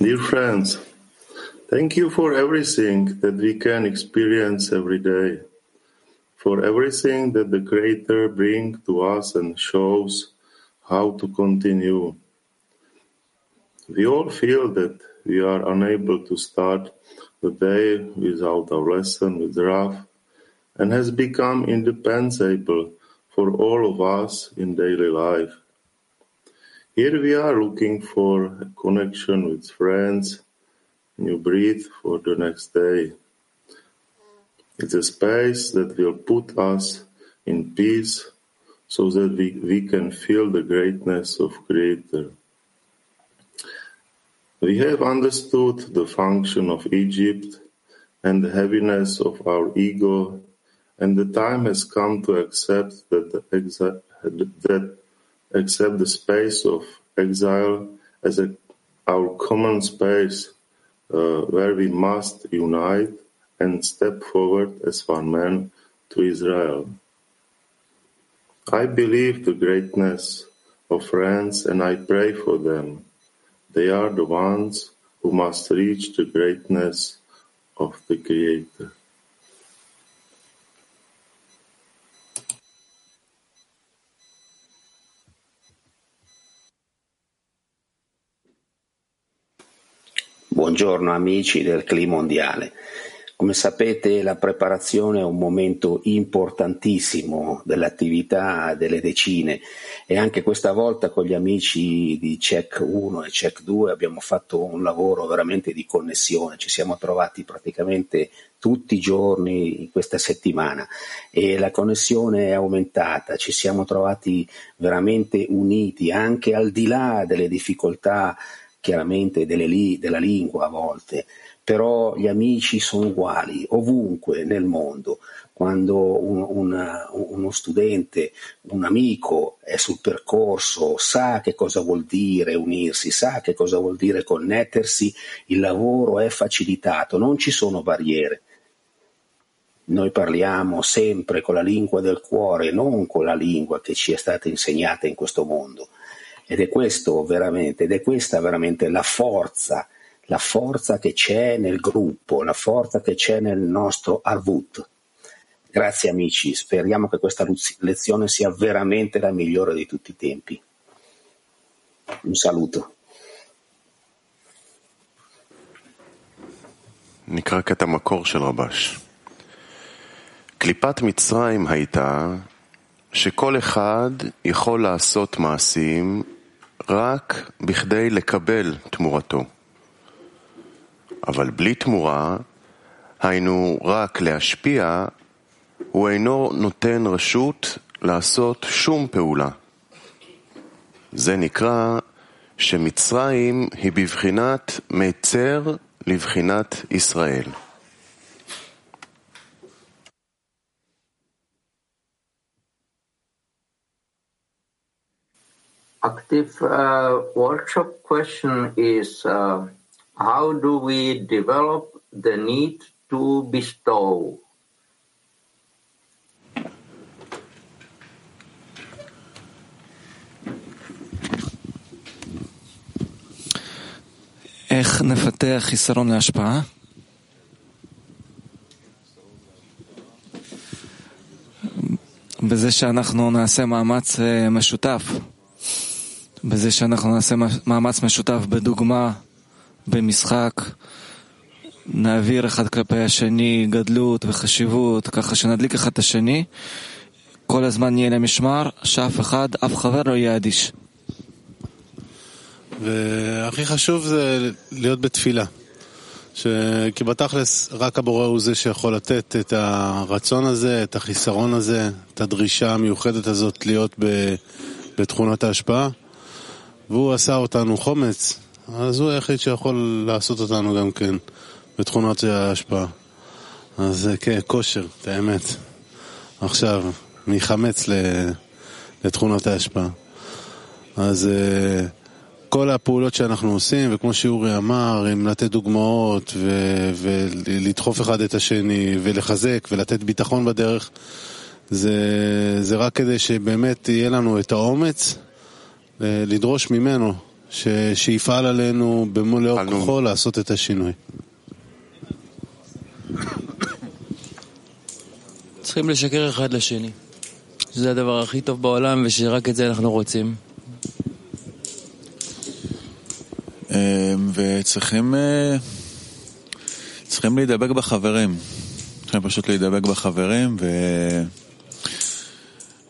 Dear friends, thank you for everything that we can experience every day, for everything that the Creator brings to us and shows how to continue. We all feel that we are unable to start the day without our lesson with Raf and has become indispensable for all of us in daily life. Here we are looking for a connection with friends, new breathe for the next day. It's a space that will put us in peace so that we, we can feel the greatness of Creator. We have understood the function of Egypt and the heaviness of our ego, and the time has come to accept that, the exa- that accept the space of exile as a, our common space uh, where we must unite and step forward as one man to Israel. I believe the greatness of friends and I pray for them. They are the ones who must reach the greatness of the Creator. Buongiorno amici del Clima Mondiale. Come sapete la preparazione è un momento importantissimo dell'attività delle decine e anche questa volta con gli amici di Check 1 e Check 2 abbiamo fatto un lavoro veramente di connessione, ci siamo trovati praticamente tutti i giorni in questa settimana e la connessione è aumentata, ci siamo trovati veramente uniti anche al di là delle difficoltà chiaramente delle, della lingua a volte, però gli amici sono uguali ovunque nel mondo. Quando un, una, uno studente, un amico è sul percorso, sa che cosa vuol dire unirsi, sa che cosa vuol dire connettersi, il lavoro è facilitato, non ci sono barriere. Noi parliamo sempre con la lingua del cuore, non con la lingua che ci è stata insegnata in questo mondo. Ed è questo veramente, ed è questa veramente la forza, la forza che c'è nel gruppo, la forza che c'è nel nostro Arvut. Grazie amici, speriamo che questa lezione sia veramente la migliore di tutti i tempi. Un saluto. נקרא קטע מקור של רבש. קליפת מצרים הייתה שכל אחד יכול לעשות מעשים רק בכדי לקבל תמורתו. אבל בלי תמורה, היינו רק להשפיע, הוא אינו נותן רשות לעשות שום פעולה. זה נקרא שמצרים היא בבחינת מיצר לבחינת ישראל. Active uh, workshop question is uh, how do we develop the need to bestow? איך נפתח חיסרון להשפעה? בזה שאנחנו נעשה מאמץ משותף, בזה שאנחנו נעשה מאמץ משותף בדוגמה, במשחק, נעביר אחד כלפי השני גדלות וחשיבות, ככה שנדליק אחד את השני, כל הזמן נהיה למשמר, שאף אחד, אף חבר לא יהיה אדיש. והכי חשוב זה להיות בתפילה. כי בתכלס רק הבורא הוא זה שיכול לתת את הרצון הזה, את החיסרון הזה, את הדרישה המיוחדת הזאת להיות בתכונות ההשפעה, והוא עשה אותנו חומץ, אז הוא היחיד שיכול לעשות אותנו גם כן בתכונות ההשפעה. אז זה כן, כושר, את האמת. עכשיו, מחמץ לתכונות ההשפעה. אז כל הפעולות שאנחנו עושים, וכמו שאורי אמר, עם לתת דוגמאות ו- ולדחוף אחד את השני ולחזק ולתת ביטחון בדרך, זה, זה רק כדי שבאמת יהיה לנו את האומץ לדרוש ממנו ש- שיפעל עלינו במלוא כוחו לעשות את השינוי. צריכים לשקר אחד לשני. שזה הדבר הכי טוב בעולם ושרק את זה אנחנו רוצים. וצריכים צריכים להידבק בחברים. צריכים פשוט להידבק בחברים ו...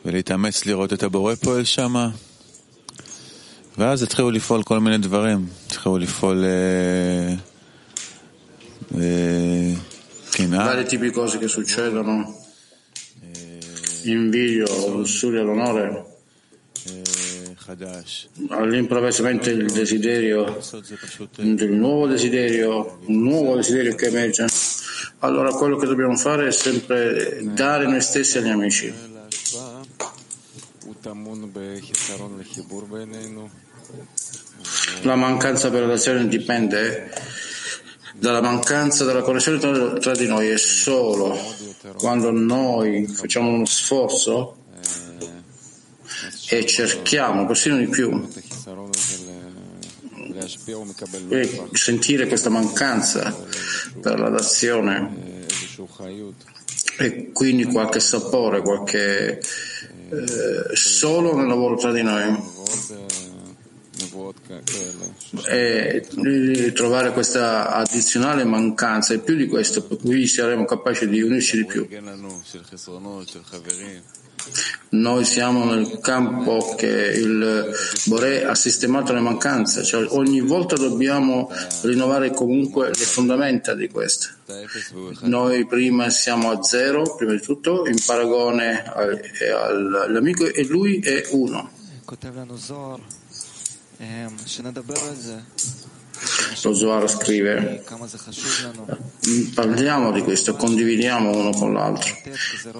ולהתאמץ לראות את הבורא פועל שם. ואז התחילו לפעול כל מיני דברים. התחילו לפעול קנאה. Varie tipi di cose che succedono. Invidio, lussuria, l'onore. all'improvvisamente il desiderio del nuovo desiderio, un nuovo desiderio che emerge. Allora quello che dobbiamo fare è sempre dare noi stessi agli amici. La mancanza per l'azione dipende dalla mancanza della connessione tra, di noi. E solo quando noi facciamo uno sforzo e cerchiamo persino di più e sentire questa mancanza per la dazione e quindi qualche sapore, qualche eh, solo nel lavoro tra di noi e trovare questa addizionale mancanza e più di questo per cui saremo capaci di unirci di più. Noi siamo nel campo che il Boré ha sistemato le mancanze, cioè ogni volta dobbiamo rinnovare comunque le fondamenta di queste. Noi prima siamo a zero, prima di tutto, in paragone all'amico e lui è uno. É, Chamada Barosa. Lo Zohar scrive, parliamo di questo, condividiamo uno con l'altro.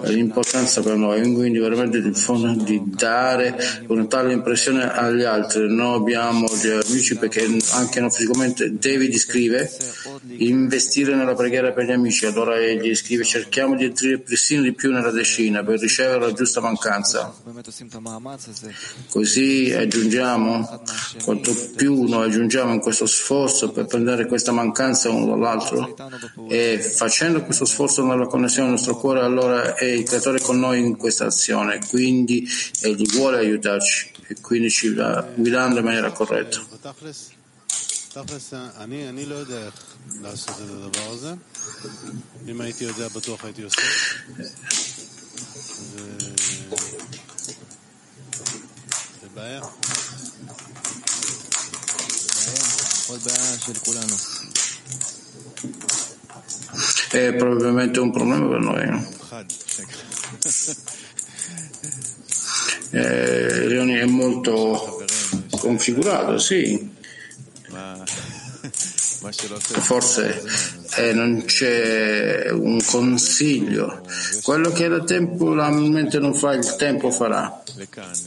L'importanza per noi quindi veramente di dare una tale impressione agli altri. Noi abbiamo gli amici perché anche non fisicamente David scrive investire nella preghiera per gli amici. Allora egli scrive cerchiamo di entrare persino di più nella decina per ricevere la giusta mancanza. Così aggiungiamo, quanto più noi aggiungiamo in questo sforzo per prendere questa mancanza uno dall'altro. E facendo questo sforzo nella connessione del nostro cuore allora è il creatore con noi in questa azione. Quindi egli vuole aiutarci. E quindi ci va guidando in maniera corretta עוד בעיה של כולנו. È probabilmente un problema per noi. Eh, Leoni è molto configurato, sì. Forse eh, non c'è un consiglio. Quello che da tempo la mente non fa, il tempo farà.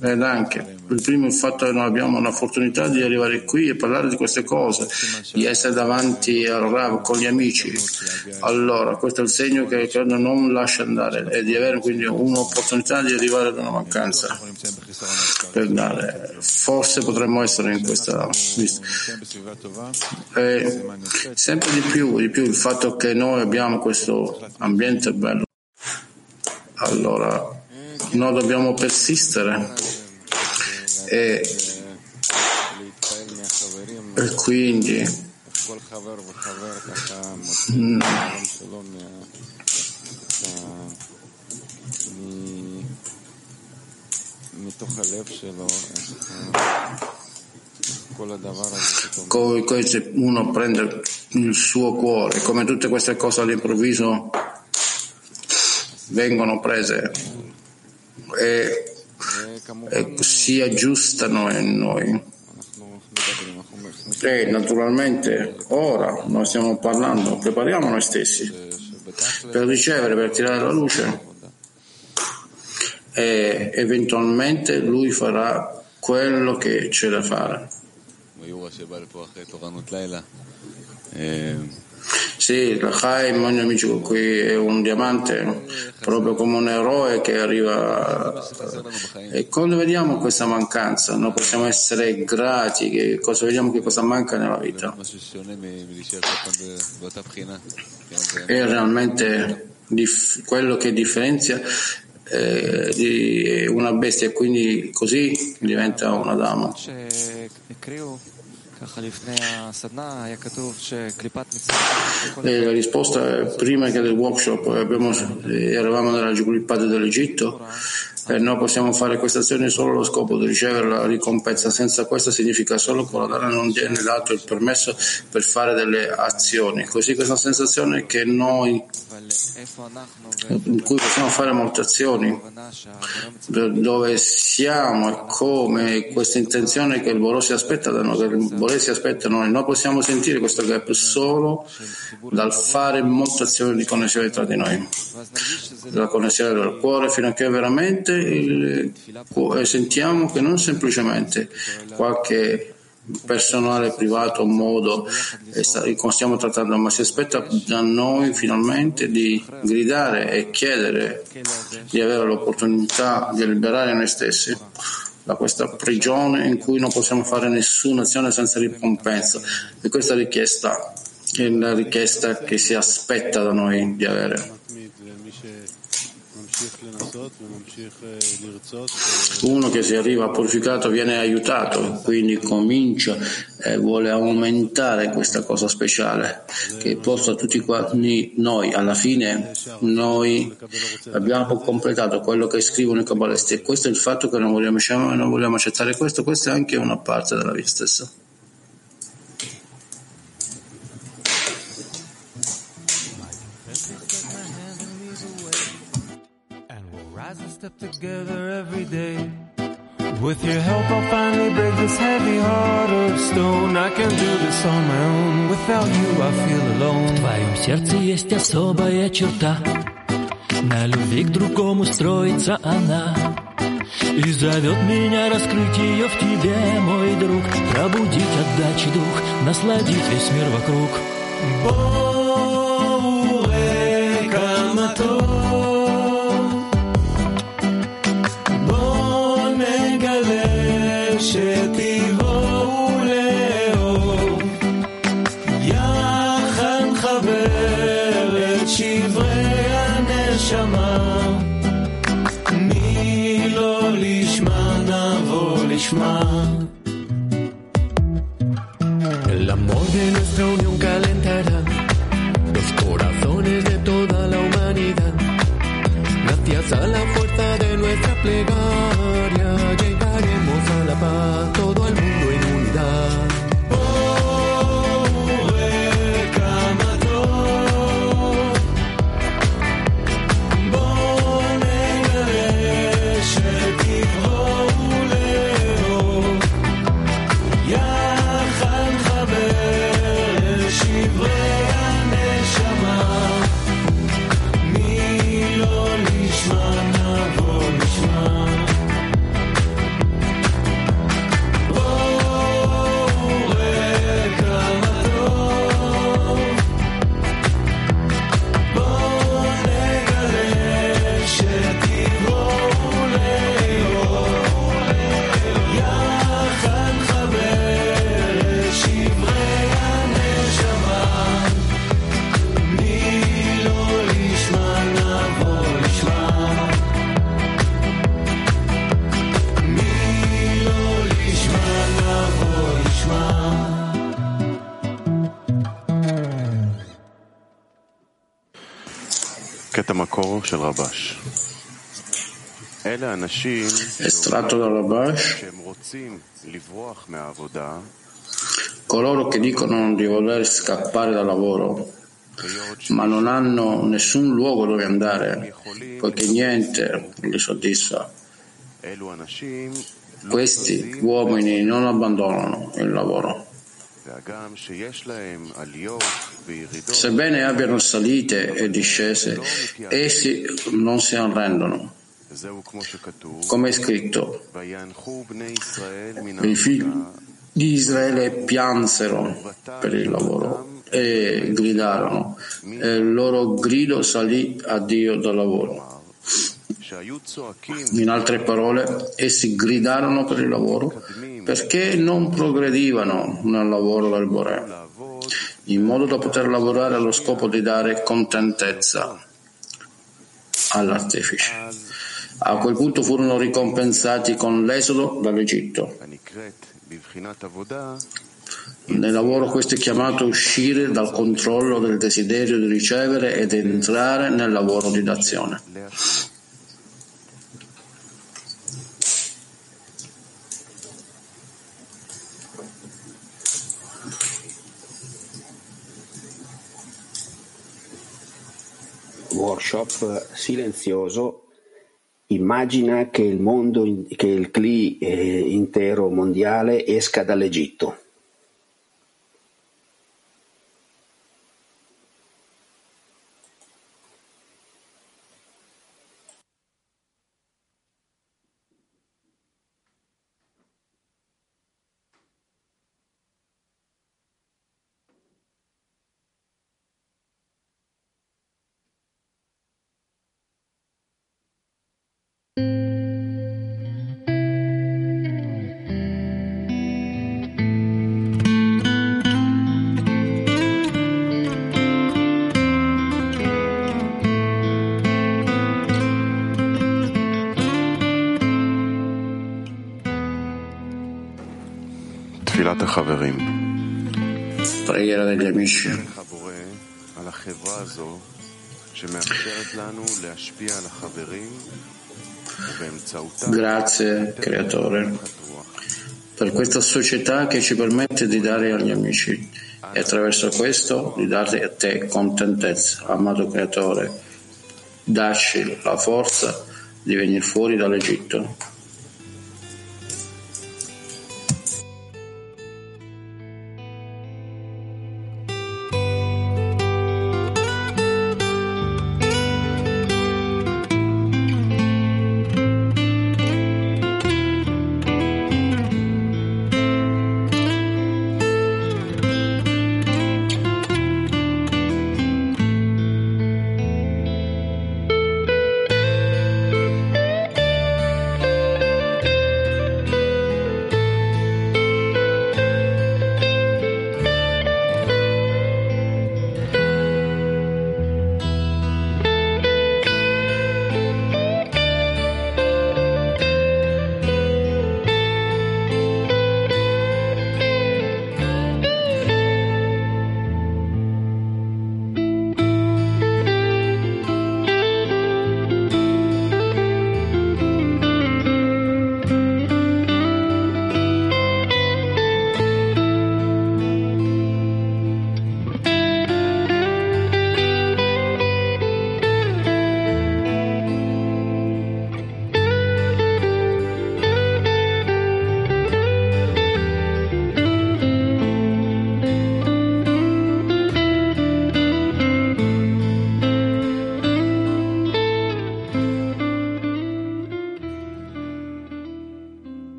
Ed anche il primo il fatto che noi abbiamo un'opportunità di arrivare qui e parlare di queste cose, di essere davanti al Rav con gli amici. Allora, questo è il segno che credo non lascia andare e di avere quindi un'opportunità di arrivare ad una mancanza. Per dare. Forse potremmo essere in questa. E sempre di più, di più il fatto che noi abbiamo questo ambiente bello. Allora, noi dobbiamo persistere e, e quindi mm, Come uno prende il suo cuore, come tutte queste cose all'improvviso vengono prese e, e si aggiustano in noi. E naturalmente ora noi stiamo parlando, prepariamo noi stessi per ricevere, per tirare la luce e eventualmente lui farà quello che c'è da fare. Sì, la Chaim, ogni amico qui è un diamante, proprio come un eroe che arriva. E quando vediamo questa mancanza, noi possiamo essere grati, che cosa vediamo che cosa manca nella vita. È realmente quello che differenzia eh, di una bestia e quindi così diventa una dama. E la risposta è prima che del workshop abbiamo, eravamo nella Clippata dell'Egitto e noi possiamo fare questa azione solo allo scopo di ricevere la ricompensa. Senza questo significa solo che la donna non viene dato il permesso per fare delle azioni. Così questa sensazione che noi in cui possiamo fare molte azioni, dove siamo e come, questa intenzione che il Boro si aspetta da noi, che il Boro si aspetta da noi, noi possiamo sentire questo gap solo dal fare molte azioni di connessione tra di noi, la connessione del cuore fino a che veramente il, sentiamo che non semplicemente qualche personale, privato, modo stiamo trattando, ma si aspetta da noi finalmente di gridare e chiedere di avere l'opportunità di liberare noi stessi da questa prigione in cui non possiamo fare nessuna azione senza ricompensa. E questa richiesta è la richiesta che si aspetta da noi di avere. Uno che si arriva purificato viene aiutato, quindi comincia e vuole aumentare questa cosa speciale che possa tutti quanti noi, alla fine noi abbiamo completato quello che scrivono i cabalisti e questo è il fatto che non vogliamo, non vogliamo accettare questo, questa è anche una parte della vita stessa. Step together every day. With your help, I'll finally break this heavy heart of stone. I can do this on my own. Without you, I feel alone. В твоем сердце есть особая черта. На любви к другому строится она. И зовет меня раскрыть ее в тебе, мой друг. Пробудить отдачи дух, насладить весь мир вокруг. Боуэ камато. De nuestra plegaria llegaremos a la paz, todo el mundo en unidad. Estratto dalla Bash Coloro che dicono di voler scappare dal lavoro, ma non hanno nessun luogo dove andare, poiché niente li soddisfa. Questi uomini non abbandonano il lavoro. Sebbene abbiano salite e discese, essi non si arrendono. Come è scritto, i figli di Israele piansero per il lavoro e gridarono, e il loro grido salì a Dio dal lavoro. In altre parole, essi gridarono per il lavoro perché non progredivano nel lavoro del Bore, in modo da poter lavorare allo scopo di dare contentezza all'artefice. A quel punto furono ricompensati con l'esodo dall'Egitto. Nel lavoro questo è chiamato uscire dal controllo del desiderio di ricevere ed entrare nel lavoro di dazione. Workshop silenzioso Immagina che il mondo, che il CLI eh, intero mondiale esca dall'Egitto. Preghiera degli amici. Grazie Creatore per questa società che ci permette di dare agli amici e attraverso questo di dare a te contentezza, amato Creatore. Dacci la forza di venire fuori dall'Egitto.